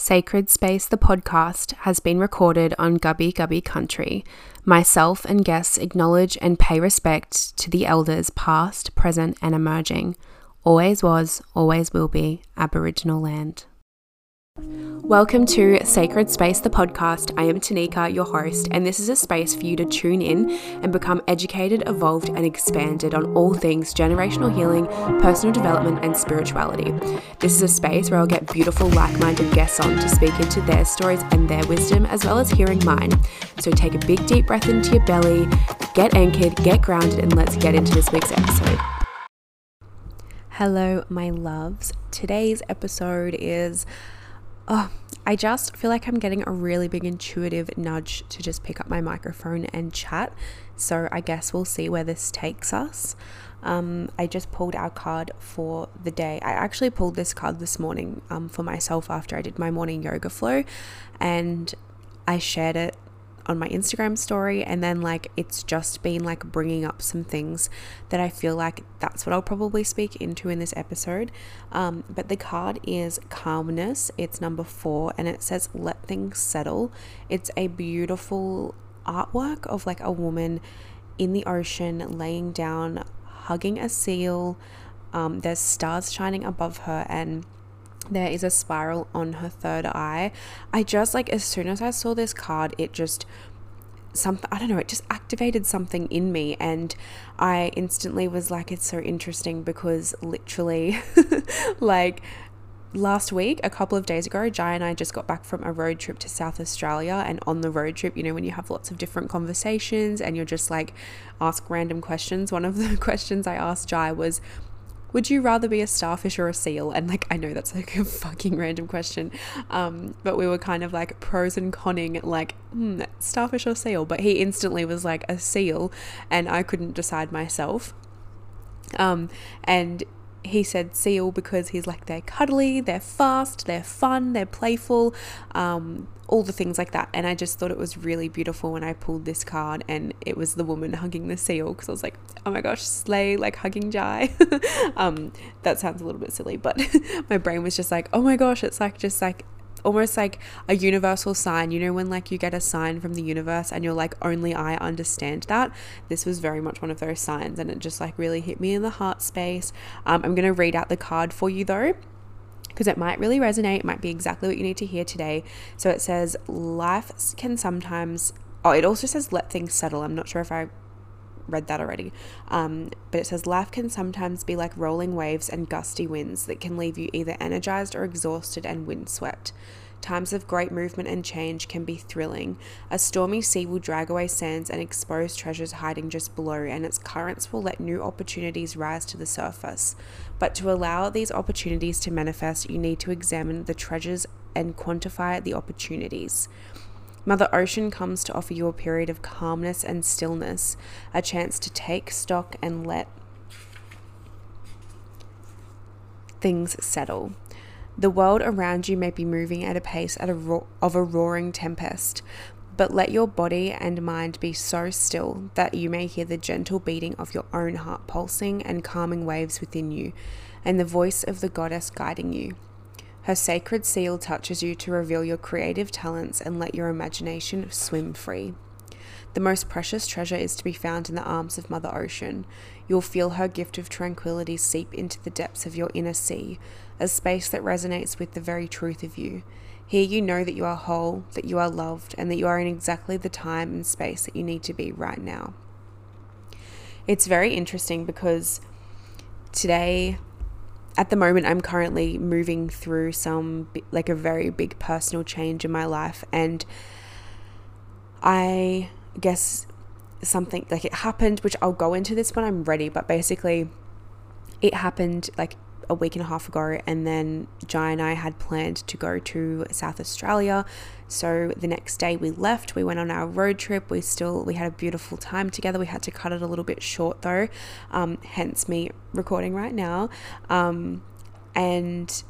Sacred Space, the podcast, has been recorded on Gubbi Gubbi country. Myself and guests acknowledge and pay respect to the elders past, present, and emerging. Always was, always will be Aboriginal land. Welcome to Sacred Space, the podcast. I am Tanika, your host, and this is a space for you to tune in and become educated, evolved, and expanded on all things generational healing, personal development, and spirituality. This is a space where I'll get beautiful, like minded guests on to speak into their stories and their wisdom, as well as hearing mine. So take a big, deep breath into your belly, get anchored, get grounded, and let's get into this week's episode. Hello, my loves. Today's episode is oh, I just feel like I'm getting a really big intuitive nudge to just pick up my microphone and chat. So I guess we'll see where this takes us. Um, I just pulled our card for the day. I actually pulled this card this morning um, for myself after I did my morning yoga flow, and I shared it on my Instagram story and then like it's just been like bringing up some things that I feel like that's what I'll probably speak into in this episode. Um, but the card is calmness. It's number four and it says let things settle. It's a beautiful artwork of like a woman in the ocean laying down, hugging a seal. Um, there's stars shining above her and there is a spiral on her third eye. I just like as soon as I saw this card, it just something I don't know, it just activated something in me and I instantly was like it's so interesting because literally like last week, a couple of days ago, Jai and I just got back from a road trip to South Australia. And on the road trip, you know, when you have lots of different conversations and you're just like ask random questions, one of the questions I asked Jai was, would you rather be a starfish or a seal? And like, I know that's like a fucking random question, um, but we were kind of like pros and conning, like, hmm, starfish or seal. But he instantly was like a seal, and I couldn't decide myself. Um, and he said seal because he's like they're cuddly, they're fast, they're fun, they're playful, um, all the things like that. And I just thought it was really beautiful when I pulled this card and it was the woman hugging the seal because I was like, oh my gosh, slay, like hugging Jai. um, that sounds a little bit silly, but my brain was just like, oh my gosh, it's like just like almost like a universal sign. You know, when like you get a sign from the universe and you're like, only I understand that. This was very much one of those signs, and it just like really hit me in the heart space. Um, I'm to read out the card for you though. Because it might really resonate, it might be exactly what you need to hear today. So it says, Life can sometimes, oh, it also says, let things settle. I'm not sure if I read that already. Um, but it says life can sometimes be like rolling waves and gusty winds that can leave you either energized or exhausted and windswept. Times of great movement and change can be thrilling. A stormy sea will drag away sands and expose treasures hiding just below, and its currents will let new opportunities rise to the surface. But to allow these opportunities to manifest, you need to examine the treasures and quantify the opportunities. Mother Ocean comes to offer you a period of calmness and stillness, a chance to take stock and let things settle. The world around you may be moving at a pace at a ro- of a roaring tempest, but let your body and mind be so still that you may hear the gentle beating of your own heart pulsing and calming waves within you, and the voice of the goddess guiding you. Her sacred seal touches you to reveal your creative talents and let your imagination swim free. The most precious treasure is to be found in the arms of Mother Ocean. You'll feel her gift of tranquility seep into the depths of your inner sea, a space that resonates with the very truth of you. Here you know that you are whole, that you are loved, and that you are in exactly the time and space that you need to be right now. It's very interesting because today at the moment i'm currently moving through some like a very big personal change in my life and i guess something like it happened which i'll go into this when i'm ready but basically it happened like a week and a half ago and then jai and i had planned to go to south australia so the next day we left, we went on our road trip. We still we had a beautiful time together. We had to cut it a little bit short though, um, hence me recording right now. Um, and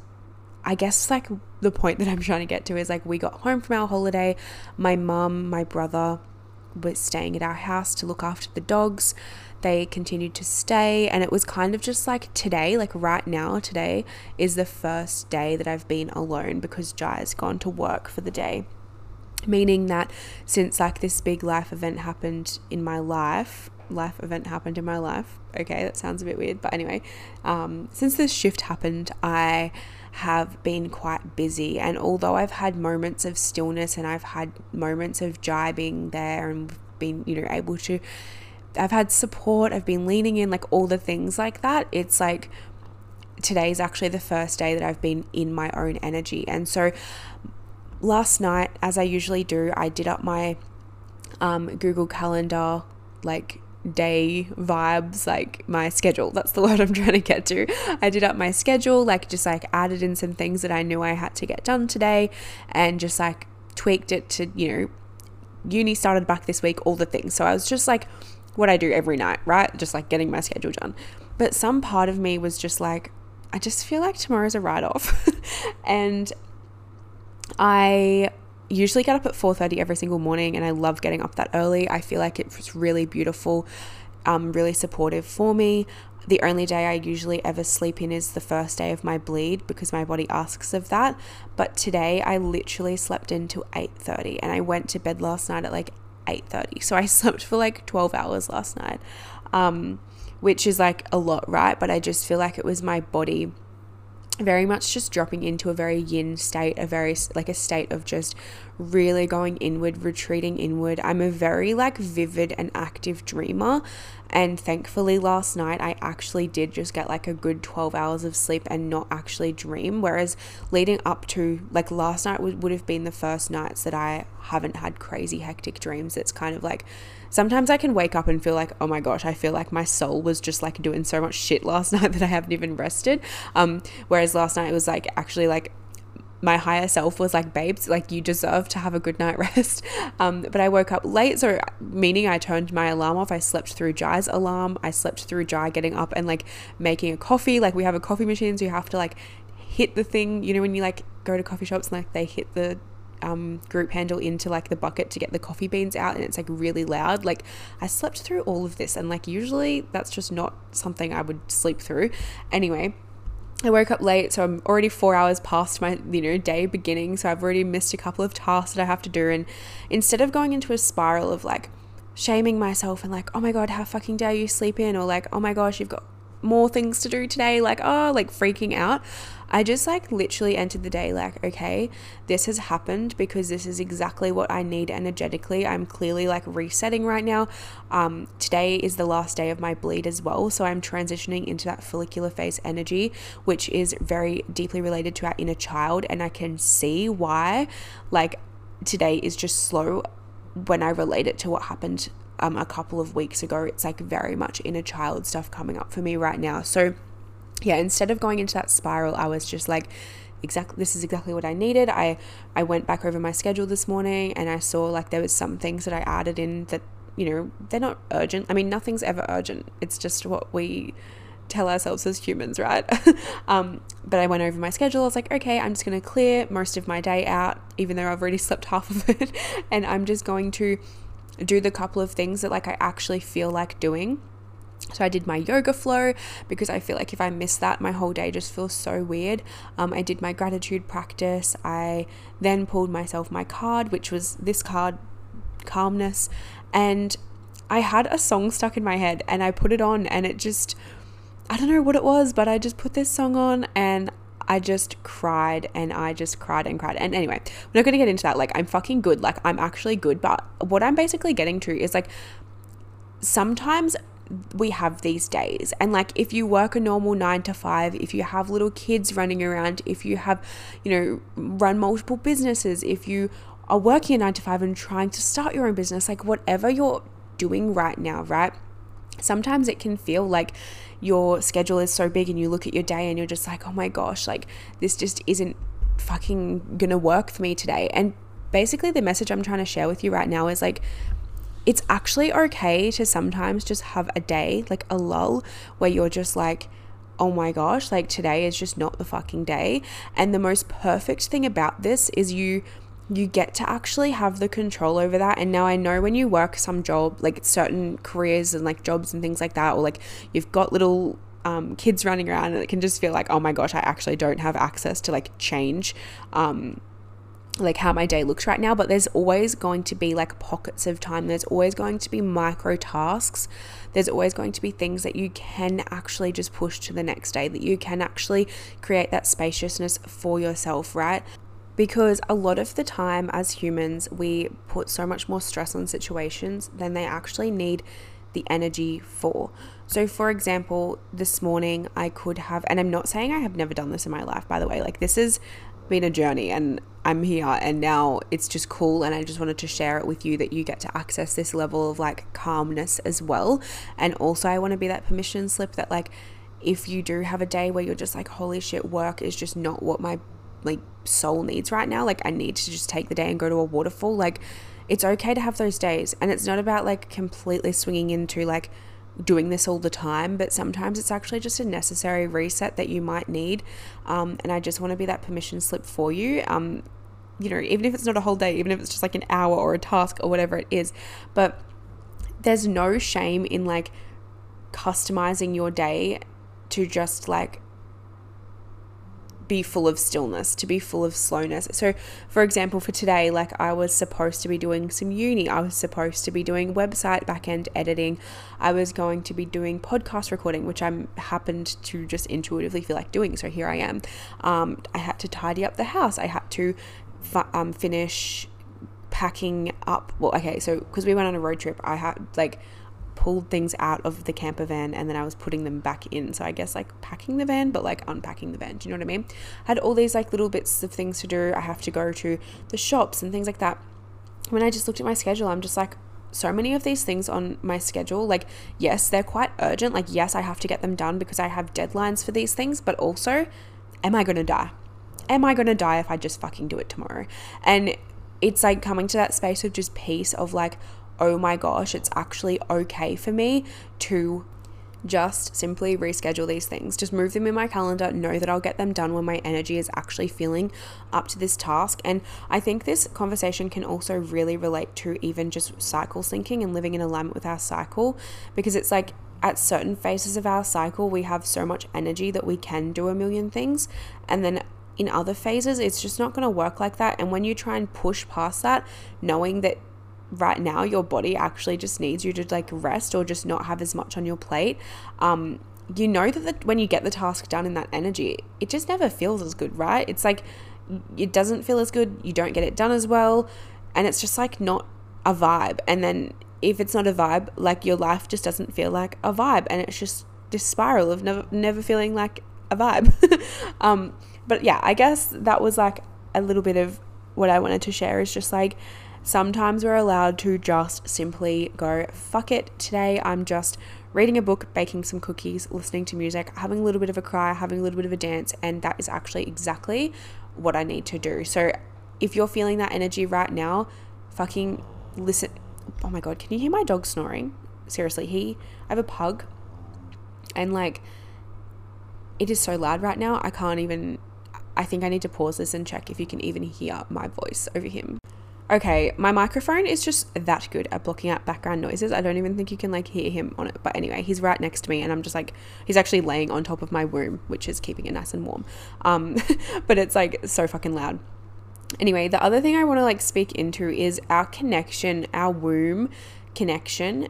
I guess like the point that I'm trying to get to is like we got home from our holiday. My mum, my brother, was staying at our house to look after the dogs. They continued to stay. And it was kind of just like today, like right now, today is the first day that I've been alone because Jai's gone to work for the day. Meaning that since like this big life event happened in my life, life event happened in my life. Okay, that sounds a bit weird, but anyway, um, since this shift happened, I have been quite busy. And although I've had moments of stillness and I've had moments of Jai being there and been, you know, able to I've had support, I've been leaning in, like all the things like that. It's like today is actually the first day that I've been in my own energy. And so last night, as I usually do, I did up my um, Google Calendar, like day vibes, like my schedule. That's the word I'm trying to get to. I did up my schedule, like just like added in some things that I knew I had to get done today and just like tweaked it to, you know, uni started back this week, all the things. So I was just like, what I do every night, right? Just like getting my schedule done. But some part of me was just like, I just feel like tomorrow's a write off. and I usually get up at 4:30 every single morning and I love getting up that early. I feel like it's really beautiful, um, really supportive for me. The only day I usually ever sleep in is the first day of my bleed because my body asks of that. But today I literally slept into 8:30 and I went to bed last night at like 8:30. So I slept for like 12 hours last night. Um, which is like a lot, right? But I just feel like it was my body very much just dropping into a very yin state, a very like a state of just really going inward, retreating inward. I'm a very like vivid and active dreamer. And thankfully, last night I actually did just get like a good 12 hours of sleep and not actually dream. Whereas leading up to like last night would, would have been the first nights that I haven't had crazy hectic dreams. It's kind of like sometimes I can wake up and feel like, oh my gosh, I feel like my soul was just like doing so much shit last night that I haven't even rested. Um, whereas last night it was like actually like my higher self was like, babes, like you deserve to have a good night rest. Um, but I woke up late, so meaning I turned my alarm off. I slept through Jai's alarm. I slept through Jai getting up and like making a coffee. Like we have a coffee machine, so you have to like hit the thing. You know when you like go to coffee shops and like they hit the um, group handle into like the bucket to get the coffee beans out and it's like really loud. Like I slept through all of this and like usually that's just not something I would sleep through. Anyway, I woke up late, so I'm already four hours past my you know day beginning. So I've already missed a couple of tasks that I have to do, and instead of going into a spiral of like shaming myself and like oh my god how fucking dare you sleep in or like oh my gosh you've got more things to do today, like, oh, like freaking out. I just like literally entered the day like, okay, this has happened because this is exactly what I need energetically. I'm clearly like resetting right now. Um, today is the last day of my bleed as well. So I'm transitioning into that follicular phase energy, which is very deeply related to our inner child. And I can see why, like, today is just slow when I relate it to what happened um, a couple of weeks ago. It's like very much inner child stuff coming up for me right now. So, yeah, instead of going into that spiral, I was just like, exactly this is exactly what I needed. I I went back over my schedule this morning and I saw like there was some things that I added in that you know they're not urgent. I mean nothing's ever urgent. It's just what we tell ourselves as humans, right? um, but I went over my schedule. I was like, okay, I'm just going to clear most of my day out, even though I've already slept half of it, and I'm just going to do the couple of things that like I actually feel like doing. So I did my yoga flow because I feel like if I miss that, my whole day just feels so weird. Um, I did my gratitude practice. I then pulled myself my card, which was this card, calmness, and I had a song stuck in my head, and I put it on, and it just I don't know what it was, but I just put this song on and I just cried and I just cried and cried. And anyway, we're not going to get into that. Like, I'm fucking good. Like, I'm actually good. But what I'm basically getting to is like, sometimes we have these days. And like, if you work a normal nine to five, if you have little kids running around, if you have, you know, run multiple businesses, if you are working a nine to five and trying to start your own business, like, whatever you're doing right now, right? Sometimes it can feel like your schedule is so big and you look at your day and you're just like, oh my gosh, like this just isn't fucking gonna work for me today. And basically, the message I'm trying to share with you right now is like, it's actually okay to sometimes just have a day, like a lull, where you're just like, oh my gosh, like today is just not the fucking day. And the most perfect thing about this is you you get to actually have the control over that. And now I know when you work some job, like certain careers and like jobs and things like that, or like you've got little um, kids running around and it can just feel like, oh my gosh, I actually don't have access to like change. Um, like how my day looks right now, but there's always going to be like pockets of time. There's always going to be micro tasks. There's always going to be things that you can actually just push to the next day, that you can actually create that spaciousness for yourself, right? Because a lot of the time, as humans, we put so much more stress on situations than they actually need the energy for. So, for example, this morning I could have, and I'm not saying I have never done this in my life, by the way, like this has been a journey and I'm here and now it's just cool and I just wanted to share it with you that you get to access this level of like calmness as well. And also I want to be that permission slip that like if you do have a day where you're just like holy shit work is just not what my like soul needs right now, like I need to just take the day and go to a waterfall, like it's okay to have those days and it's not about like completely swinging into like doing this all the time, but sometimes it's actually just a necessary reset that you might need. Um, and I just want to be that permission slip for you. Um, you know, even if it's not a whole day, even if it's just like an hour or a task or whatever it is, but there's no shame in like customizing your day to just like be full of stillness, to be full of slowness. So, for example, for today, like I was supposed to be doing some uni, I was supposed to be doing website backend editing, I was going to be doing podcast recording, which I happened to just intuitively feel like doing. So here I am. Um, I had to tidy up the house. I had to um, finish packing up. Well, okay, so because we went on a road trip, I had like pulled things out of the camper van and then I was putting them back in. So I guess like packing the van, but like unpacking the van. Do you know what I mean? I had all these like little bits of things to do. I have to go to the shops and things like that. When I just looked at my schedule, I'm just like, so many of these things on my schedule. Like, yes, they're quite urgent. Like, yes, I have to get them done because I have deadlines for these things, but also, am I going to die? Am I going to die if I just fucking do it tomorrow? And it's like coming to that space of just peace of like, oh my gosh, it's actually okay for me to just simply reschedule these things. Just move them in my calendar, know that I'll get them done when my energy is actually feeling up to this task. And I think this conversation can also really relate to even just cycle syncing and living in alignment with our cycle because it's like at certain phases of our cycle, we have so much energy that we can do a million things. And then in other phases, it's just not going to work like that. And when you try and push past that, knowing that right now your body actually just needs you to like rest or just not have as much on your plate. Um you know that the, when you get the task done in that energy it just never feels as good right? It's like it doesn't feel as good you don't get it done as well and it's just like not a vibe. And then if it's not a vibe like your life just doesn't feel like a vibe and it's just this spiral of never never feeling like a vibe. Um but yeah i guess that was like a little bit of what i wanted to share is just like Sometimes we're allowed to just simply go, fuck it, today I'm just reading a book, baking some cookies, listening to music, having a little bit of a cry, having a little bit of a dance, and that is actually exactly what I need to do. So if you're feeling that energy right now, fucking listen. Oh my god, can you hear my dog snoring? Seriously, he I have a pug and like it is so loud right now. I can't even I think I need to pause this and check if you can even hear my voice over him. Okay, my microphone is just that good at blocking out background noises. I don't even think you can like hear him on it. But anyway, he's right next to me and I'm just like he's actually laying on top of my womb, which is keeping it nice and warm. Um but it's like so fucking loud. Anyway, the other thing I want to like speak into is our connection, our womb connection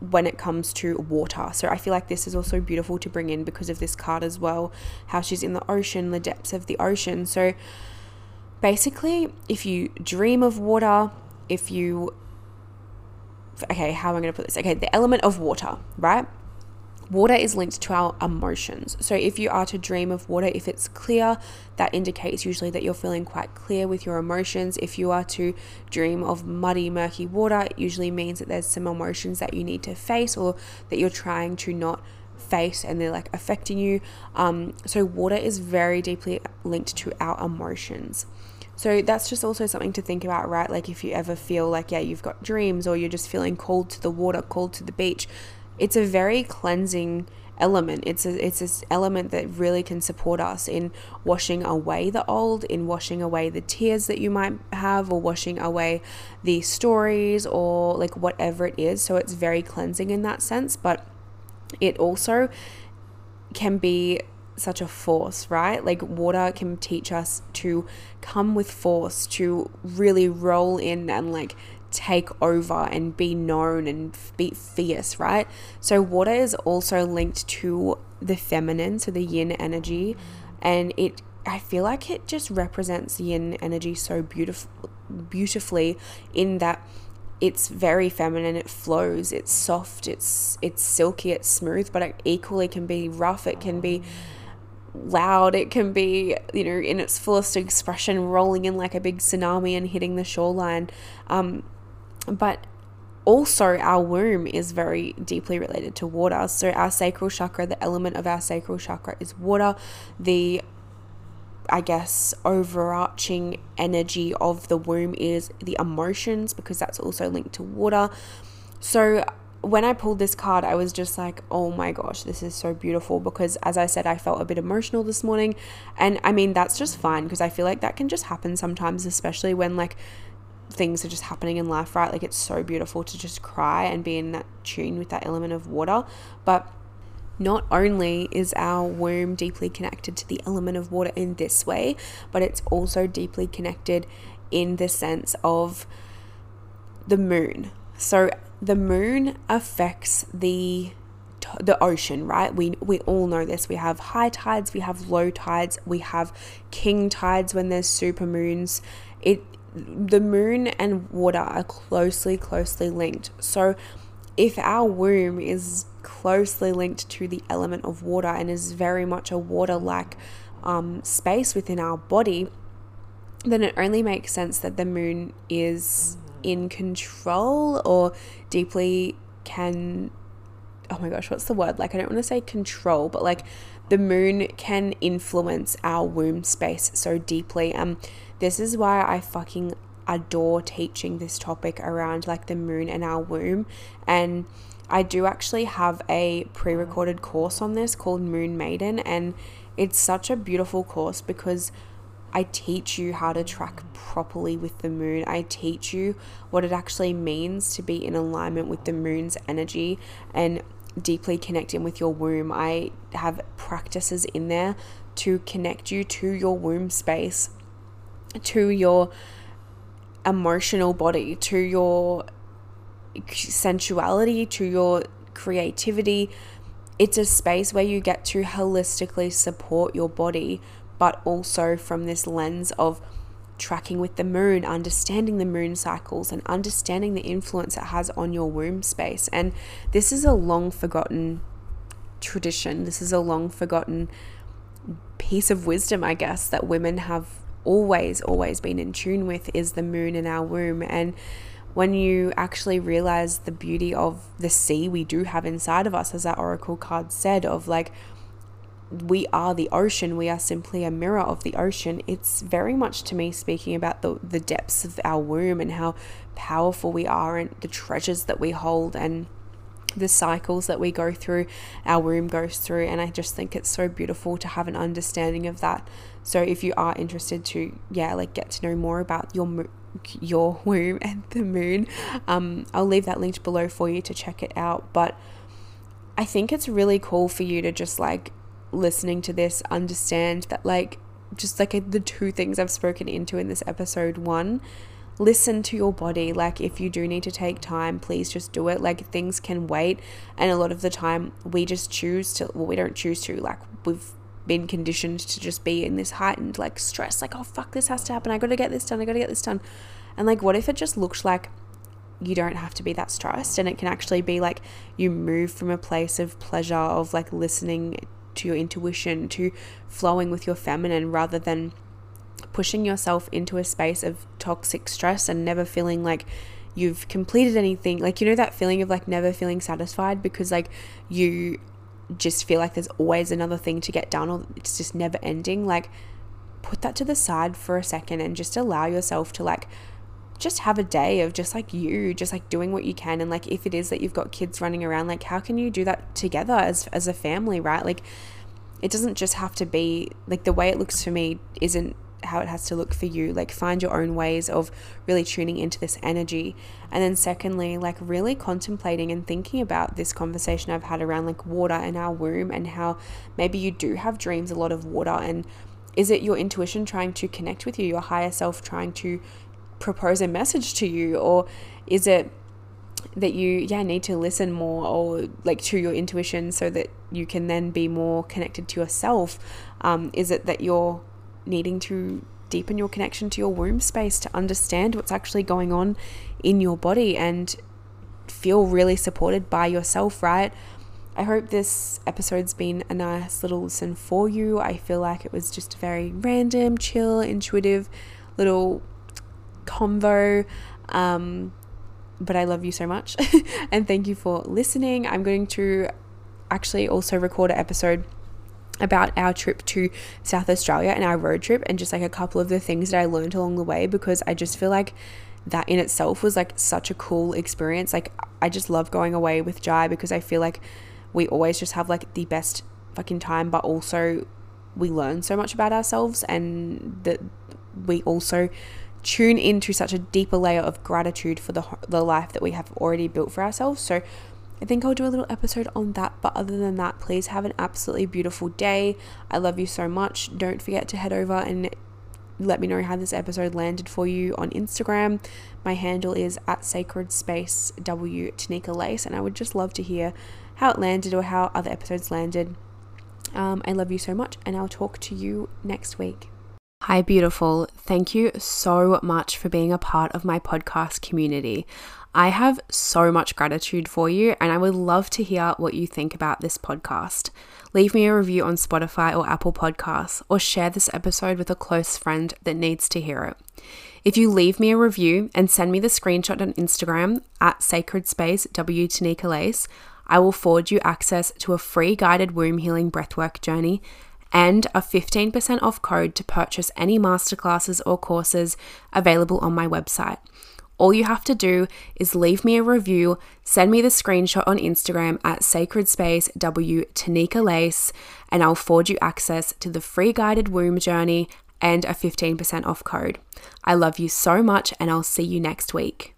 when it comes to water. So I feel like this is also beautiful to bring in because of this card as well, how she's in the ocean, the depths of the ocean. So basically, if you dream of water, if you, okay, how am I going to put this? Okay, the element of water, right? Water is linked to our emotions. So, if you are to dream of water, if it's clear, that indicates usually that you're feeling quite clear with your emotions. If you are to dream of muddy, murky water, it usually means that there's some emotions that you need to face or that you're trying to not face and they're like affecting you. Um, so, water is very deeply linked to our emotions. So that's just also something to think about, right? Like if you ever feel like, yeah, you've got dreams or you're just feeling called to the water, called to the beach, it's a very cleansing element. It's a it's this element that really can support us in washing away the old, in washing away the tears that you might have, or washing away the stories, or like whatever it is. So it's very cleansing in that sense, but it also can be such a force, right? Like water can teach us to come with force, to really roll in and like take over and be known and be fierce, right? So, water is also linked to the feminine, so the yin energy, and it I feel like it just represents yin energy so beautiful beautifully in that it's very feminine it flows it's soft it's it's silky it's smooth but it equally can be rough it can be loud it can be you know in its fullest expression rolling in like a big tsunami and hitting the shoreline. Um, but also our womb is very deeply related to water. So our sacral chakra the element of our sacral chakra is water. The I guess overarching energy of the womb is the emotions because that's also linked to water. So when I pulled this card, I was just like, oh my gosh, this is so beautiful. Because as I said, I felt a bit emotional this morning. And I mean, that's just fine because I feel like that can just happen sometimes, especially when like things are just happening in life, right? Like it's so beautiful to just cry and be in that tune with that element of water. But not only is our womb deeply connected to the element of water in this way, but it's also deeply connected in the sense of the moon. So the moon affects the the ocean, right? We we all know this. We have high tides, we have low tides, we have king tides when there's super moons. It the moon and water are closely closely linked. So if our womb is closely linked to the element of water and is very much a water like um, space within our body, then it only makes sense that the moon is in control or deeply can oh my gosh, what's the word? Like I don't want to say control, but like the moon can influence our womb space so deeply. Um this is why I fucking adore teaching this topic around like the moon and our womb and I do actually have a pre-recorded course on this called Moon Maiden and it's such a beautiful course because I teach you how to track properly with the moon. I teach you what it actually means to be in alignment with the moon's energy and deeply connecting with your womb. I have practices in there to connect you to your womb space, to your emotional body, to your sensuality, to your creativity. It's a space where you get to holistically support your body but also from this lens of tracking with the moon, understanding the moon cycles, and understanding the influence it has on your womb space. And this is a long forgotten tradition. This is a long forgotten piece of wisdom, I guess, that women have always, always been in tune with is the moon in our womb. And when you actually realize the beauty of the sea we do have inside of us, as that oracle card said, of like, we are the ocean, we are simply a mirror of the ocean. It's very much to me speaking about the, the depths of our womb and how powerful we are and the treasures that we hold and the cycles that we go through, our womb goes through. And I just think it's so beautiful to have an understanding of that. So if you are interested to, yeah, like get to know more about your your womb and the moon, um, I'll leave that linked below for you to check it out. But I think it's really cool for you to just like listening to this understand that like just like the two things I've spoken into in this episode one listen to your body. Like if you do need to take time please just do it. Like things can wait and a lot of the time we just choose to well we don't choose to like we've been conditioned to just be in this heightened like stress like oh fuck this has to happen. I got to get this done. I got to get this done. And like what if it just looks like you don't have to be that stressed and it can actually be like you move from a place of pleasure of like listening to your intuition, to flowing with your feminine rather than pushing yourself into a space of toxic stress and never feeling like you've completed anything. Like, you know, that feeling of like never feeling satisfied because like you just feel like there's always another thing to get done or it's just never ending. Like, put that to the side for a second and just allow yourself to like just have a day of just like you just like doing what you can and like if it is that you've got kids running around like how can you do that together as as a family right like it doesn't just have to be like the way it looks for me isn't how it has to look for you. Like, find your own ways of really tuning into this energy. And then, secondly, like, really contemplating and thinking about this conversation I've had around like water in our womb and how maybe you do have dreams, a lot of water. And is it your intuition trying to connect with you, your higher self trying to propose a message to you? Or is it that you yeah need to listen more or like to your intuition so that you can then be more connected to yourself um, is it that you're needing to deepen your connection to your womb space to understand what's actually going on in your body and feel really supported by yourself, right? I hope this episode's been a nice little listen for you. I feel like it was just a very random, chill, intuitive little convo. Um, but I love you so much and thank you for listening. I'm going to actually also record an episode about our trip to South Australia and our road trip and just like a couple of the things that I learned along the way because I just feel like that in itself was like such a cool experience. Like I just love going away with Jai because I feel like we always just have like the best fucking time but also we learn so much about ourselves and that we also tune into such a deeper layer of gratitude for the the life that we have already built for ourselves. So I think I'll do a little episode on that. But other than that, please have an absolutely beautiful day. I love you so much. Don't forget to head over and let me know how this episode landed for you on Instagram. My handle is at Sacred Space W Tanika Lace, and I would just love to hear how it landed or how other episodes landed. Um, I love you so much, and I'll talk to you next week. Hi, beautiful. Thank you so much for being a part of my podcast community. I have so much gratitude for you, and I would love to hear what you think about this podcast. Leave me a review on Spotify or Apple Podcasts, or share this episode with a close friend that needs to hear it. If you leave me a review and send me the screenshot on Instagram at Sacred Space Lace, I will forward you access to a free guided womb healing breathwork journey and a 15% off code to purchase any masterclasses or courses available on my website. All you have to do is leave me a review, send me the screenshot on Instagram at Sacred Space W Tanika Lace, and I'll forward you access to the free guided womb journey and a 15% off code. I love you so much, and I'll see you next week.